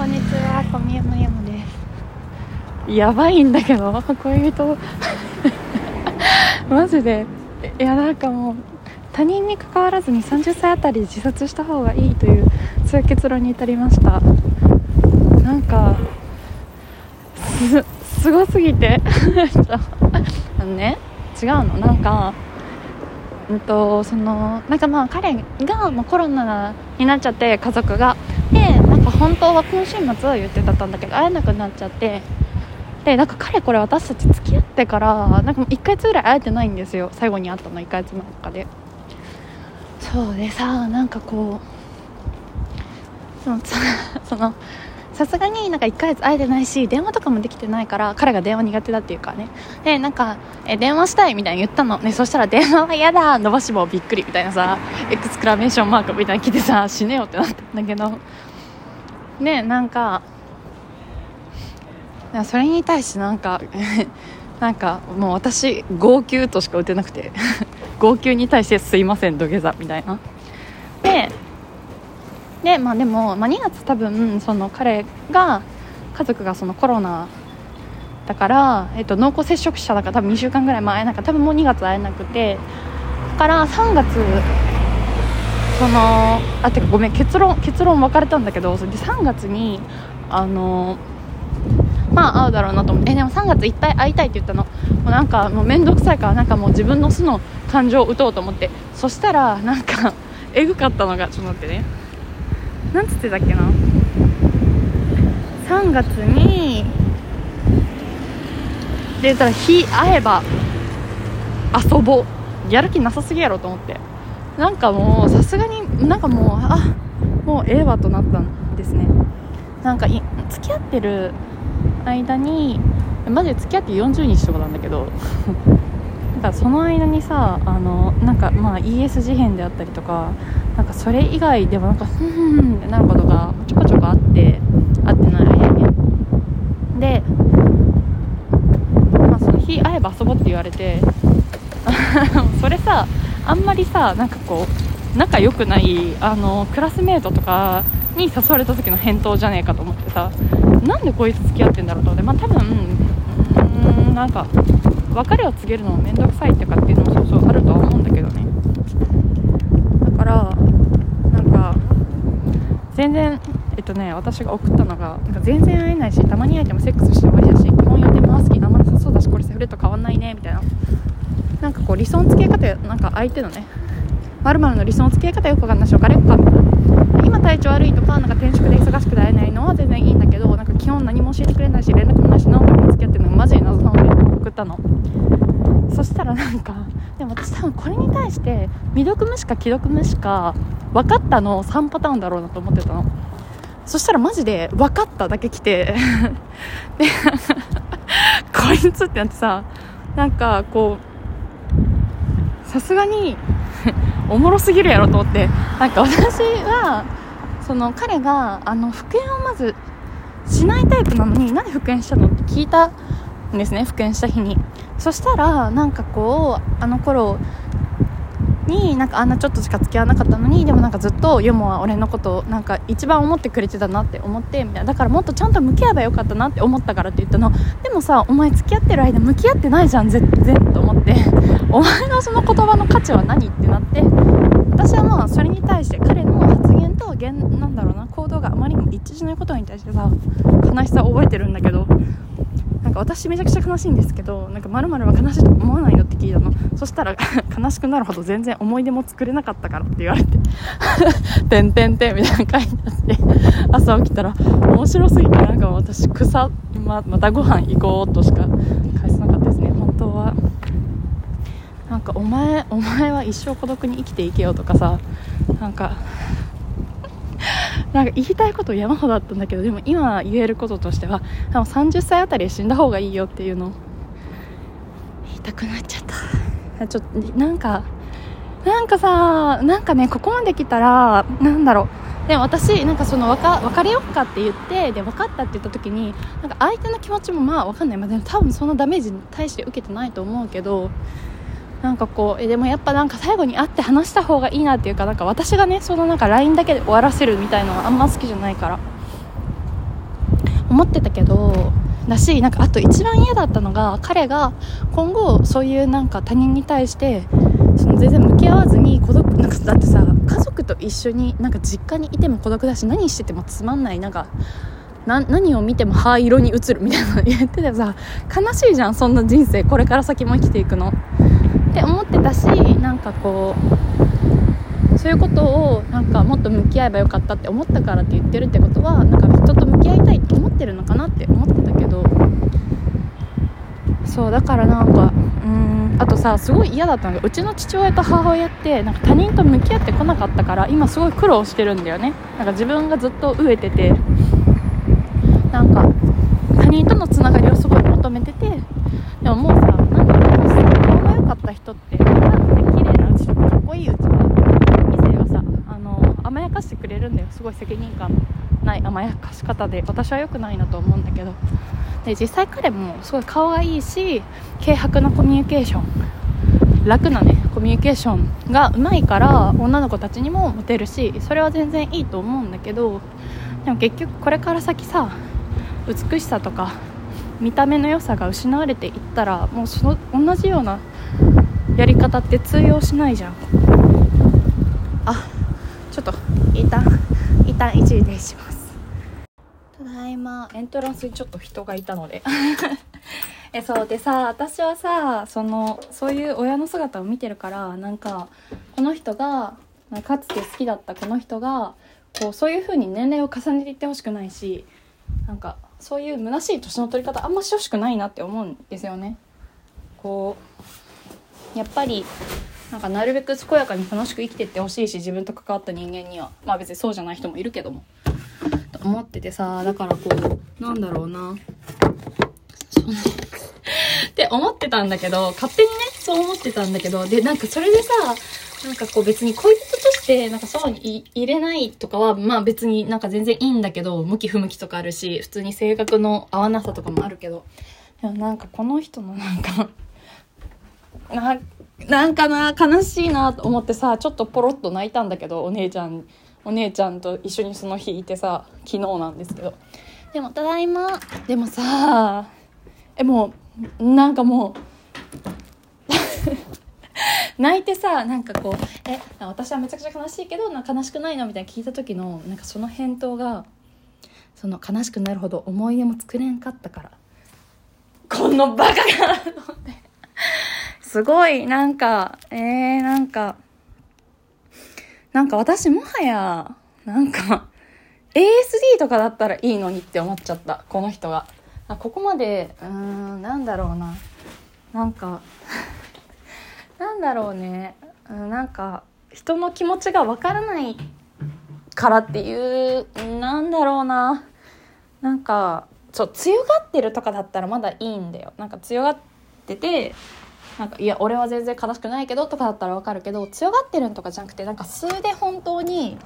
こんにちは、小宮山山です。やばいんだけど、恋人。マジで。いや、なんかもう。他人に関わらずに30歳あたり自殺した方がいいというそういう結論に至りましたなんかすすごすぎて あのね違うのなんかうんとそのなんかまあ彼がもうコロナになっちゃって家族が本当は今週末は言ってたんだけど会えなくなっちゃって。でなんか彼これ私たち付き合ってからなんか1ヶ月ぐらい会えてないんですよ。最後に会ったの1ヶ月前とかで。そうでさなんかこうそのそのさすがになんか1ヶ月会えてないし電話とかもできてないから彼が電話苦手だっていうかね。でなんかえ電話したいみたいに言ったの。ねそしたら電話は嫌だ伸ばし棒びっくりみたいなさエクスクラメーションマークみたいに来てさ死ねよってなったんだけど。ねなんかそれに対してなんか なんかもう私号泣としか打てなくて 号泣に対してすいません土下座みたいな。ででまあでも、まあ、2月多分その彼が家族がそのコロナだから、えっと、濃厚接触者だから多分2週間ぐらい前なんか多分もう2月会えなくてだから3月そのあてかごめん結論結論分かれたんだけどそれで3月にあのまあ会うだろうなと思って。えでも3月いっぱい会いたいって言ったの。もうなんかもう面倒くさいからなんかもう自分の素の感情を打とうと思って。そしたらなんかえぐかったのがちょっと待ってね。なんつってたっけな。3月にで言ったら日会えば遊ぼう。やる気なさすぎやろと思って。なんかもうさすがになんかもうあもうええわとなったんですね。なんかい付き合ってる間にマジで付き合って40日とかなんだけど なんかその間にさあのなんかまあ ES 事変であったりとかなんかそれ以外でもなんかふんふんってなることがちょこちょこあって会ってない間にで、まあ、その日会えば遊ぼうって言われてあんまりさなんかこう仲良くないあのクラスメートとかに誘われた時の返答じゃねえかと思ってさなんでこいつ付き合ってんだろうと。思ってまあ多分うんなんか別れを告げるのも面倒くさいとかっていうのもそうそうあるとは思うんだけどね。だからなんか全然えっとね私が送ったのがなんか全然会えないしたまに会えてもセックスして終わりだし基本予定も好きあんまなさそうだしこれセフレと変わんないねみたいな。なんかこう理想の付け方なんか相手のねまるの理想の付け方よくわかんないし別れよっかみたいな今体調悪いとかなんか転職で忙しくて会えないのは全然いいんだけどなんか基本何も教えてくれないし連絡もないし何回も付き合ってるのがマジで謎なので送ったの。そしたらなんかでも私多分これに対して未読無視か既読無視か分かったの3パターンだろうなと思ってたの。そしたらマジで分かっただけ来て。で こいつってなってさなんかこうさすがに おもろすぎるやろと思って。なんか私はその彼があの復縁をまずしないタイプなのになんで復縁したのって聞いたんですね復縁した日に。そしたらなんかこうあの頃になんかあんなちょっとしか付き合わなかったのにでもなんかずっとヨモは俺のことをなんか一番思ってくれてたなって思ってみたいなだからもっとちゃんと向き合えばよかったなって思ったからって言ったの。でもさお前付き合ってる間向き合ってないじゃん全然と思ってお前のその言葉の価値は何ってなって。私はまあそれに対して彼の発言と現なんだろうな行動があまりにも一致しないことに対してさ悲しさを覚えてるんだけど。なんか私めちゃくちゃ悲しいんですけどなんかまるは悲しいと思わないのって聞いたの。そしたら 悲しくなるほど全然思い出も作れなかったからって言われて「てんてんてん」みたいな書いてあって朝起きたら面白すぎてなんか私草ままたご飯行こうとしか返せなかったですね。本当は。なんかお前お前は一生孤独に生きていけよとかさなんかなんか言いたいこと山ほどあったんだけどでも今言えることとしては多分30歳あたりで死んだ方がいいよっていうの。を言いたくなっちゃった。ちょっとなんかなんかさなんかねここまで来たらなんだろう。でも私なんかその別別れよっかって言ってで分かったって言った時になんか相手の気持ちもまあ分かんない、まあ、でも多分そのダメージに対して受けてないと思うけどなんかこうえでもやっぱなんか最後に会って話した方がいいなっていうかなんか私がねそのなんか LINE だけで終わらせるみたいのはあんま好きじゃないから。思ってたけどだしなんかあと一番嫌だったのが彼が今後そういうなんか他人に対してその全然向き合わずに孤独なんかだってさ家族と一緒になんか実家にいても孤独だし何しててもつまんないなんかな何を見ても灰色に映るみたいなの言っててさ悲しいじゃんそんな人生これから先も生きていくの。って思ってたしなんかこうそういうことをなんかもっと向き合えばよかったって思ったからって言ってるってことはなんか人と向き合いたいって思ってるのかなって思ってたけど。そうだからなんかうんあとさすごい嫌だったのがうちの父親と母親ってなんか他人と向き合ってこなかったから今すごい苦労してるんだよね。なんか自分がずっと飢えててなんか他人とのつながりをすごい求めててでももうさた人って若くて綺麗なうちとかかっこいいうちは異性はさあの甘やかしてくれるんだよ。すごい責任感ない甘やかし方で。私は良くないなと思うんだけど。で実際彼もすごい顔がいいし軽薄なコミュニケーション。楽なねコミュニケーションがうまいから女の子たちにもモテるしそれは全然いいと思うんだけどでも結局これから先さ美しさとか見た目の良さが失われていったらもうその同じようなやり方って通用しないじゃん。あちょっと一旦一旦一時停止します。ただいまエントランスにちょっと人がいたので。えそうでさ私はさそのそういう親の姿を見てるからなんかこの人がかつて好きだったこの人がこうそういう風に年齢を重ねていってほしくないしなんかそういう虚しい年の取り方あんましてほしくないなって思うんですよね。こうやっぱりなんかなるべく健やかに楽しく生きてってほしいし自分と関わった人間には。まあ別にそうじゃない人もいるけども。と思っててさだからこうなんだろうな。って思ってたんだけど勝手にねそう思ってたんだけどでなんかそれでさなんかこう別に恋人としてなんかそうに入れないとかはまあ別になんか全然いいんだけど向き不向きとかあるし普通に性格の合わなさとかもあるけど。でもなんかこの人のなんかななんかな悲しいなと思ってさちょっとポロッと泣いたんだけどお姉ちゃんお姉ちゃんと一緒にその日いてさ昨日なんですけど。でもただいま。でもさえもうなんかもう 泣いてさなんかこう「え私はめちゃくちゃ悲しいけどな悲しくないの?」みたいな聞いた時のなんかその返答がその悲しくなるほど思い出も作れんかったから。このバカがと思ってすごいなんかえー、なんかなんか私もはやなんか ASD とかだったらいいのにって思っちゃったこの人が。あここまでうーんなんだろうな。なんか なんだろうね、うん、なんか人の気持ちがわからないからっていうなんだろうな。なんかそう強がってるとかだったらまだいいんだよ。なんか強がっててなんかいや俺は全然悲しくないけどとかだったらわかるけど強がってるんとかじゃなくてなんか素で本当に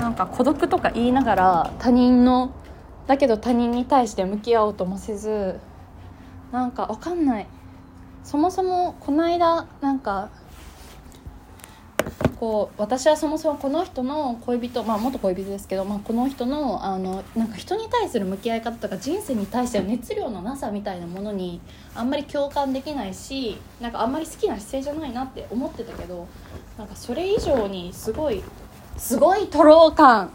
なんか孤独とか言いながら他人のだけど他人に対して向き合おうともせずなんかわかんない。そもそもこの間なんかこう私はそもそもこの人の恋人まあ元恋人ですけど、まあ、この人のあのなんか人に対する向き合い方とか人生に対しての熱量のなさみたいなものにあんまり共感できないしなんかあんまり好きな姿勢じゃないなって思ってたけどなんかそれ以上にすごいすごいとろう感。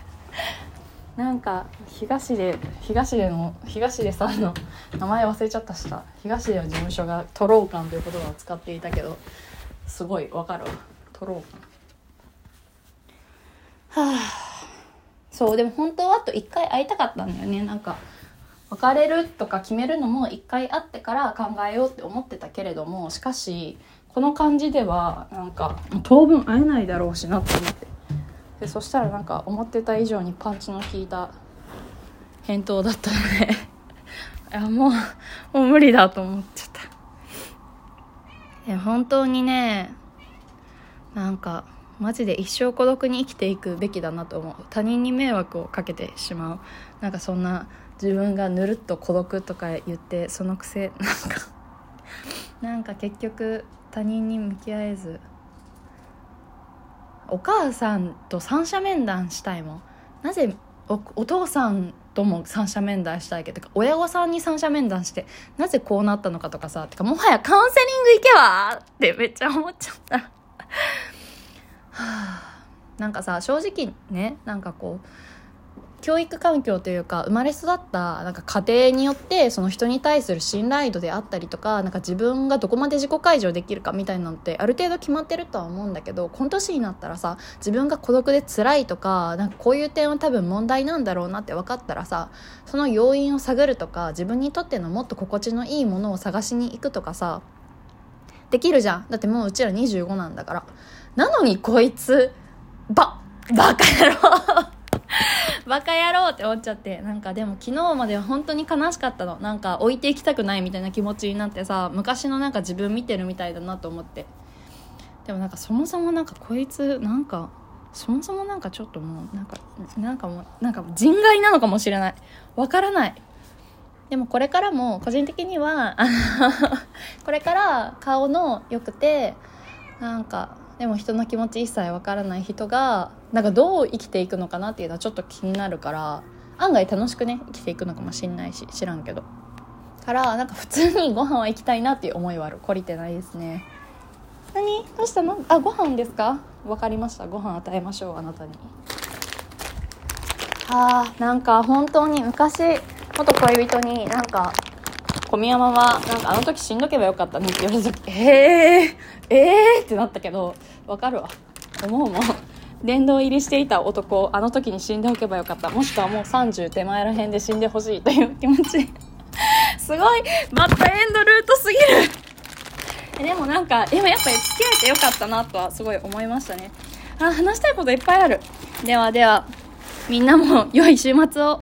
なんか東出東出の東出さんの名前忘れちゃったした東出の事務所がトロー感という言葉を使っていたけどすごいわかるわ。トロー感はあ。そうでも本当はあと1回会いたかったんだよね。なんか別れるとか決めるのも1回会ってから考えようって思ってたけれどもしかしこの感じではなんか当分会えないだろうしなって思って。でそしたらなんか思ってた以上にパンチの効いた返答だったので いやもうもう無理だと思っちゃった。本当にねなんかマジで一生孤独に生きていくべきだなと思う。他人に迷惑をかけてしまう。なんかそんな自分がぬるっと孤独とか言ってそのくせなんか なんか結局他人に向き合えずお母さんと三者面談したいもん。なぜお父さんとも三者面談したいけどか親御さんに三者面談してなぜこうなったのかとかさてかもはやカウンセリング行けばってめっちゃ思っちゃった。あ。なんかさ正直ねなんかこう教育環境というか生まれ育ったなんか家庭によってその人に対する信頼度であったりとかなんか自分がどこまで自己解除できるかみたいなのってある程度決まってるとは思うんだけどこの年になったらさ自分が孤独で辛いとかなんかこういう点は多分問題なんだろうなって分かったらさその要因を探るとか自分にとってのもっと心地のいいものを探しに行くとかさできるじゃん。だってもううちら25なんだから。なのにこいつばバカ野郎。バカ野郎って思っちゃって。なんかでも昨日までは本当に悲しかったの。なんか置いていきたくないみたいな気持ちになってさ昔のなんか自分見てるみたいだなと思って。でもなんかそもそもなんかこいつなんかそもそもなんかちょっともうなんかなんかもうなんか人外なのかもしれない。わからない。でもこれからも個人的にはこれから顔の良くてなんかでも人の気持ち一切わからない人がなんかどう生きていくのかなっていうのはちょっと気になるから案外楽しくね生きていくのかもしんないし知らんけど。からなんか普通にご飯は行きたいなっていう思いはある。懲りてないですね。何？どうしたの？あご飯ですか？分かりました。ご飯与えましょうあなたに。あーなんか本当に昔元恋人になんか小宮山はなんかあの時死んどけばよかったねって言われた時。えー、えー。ってなったけどわかるわ。思うもん。殿堂入りしていた男あの時に死んでおけばよかった。もしくはもう30手前らへんで死んでほしいという気持ち。すごい。バッドエンドルートすぎる。でもなんか今やっぱり付き合えてよかったなとはすごい思いましたね。あ話したいこといっぱいある。ではではみんなも良い週末を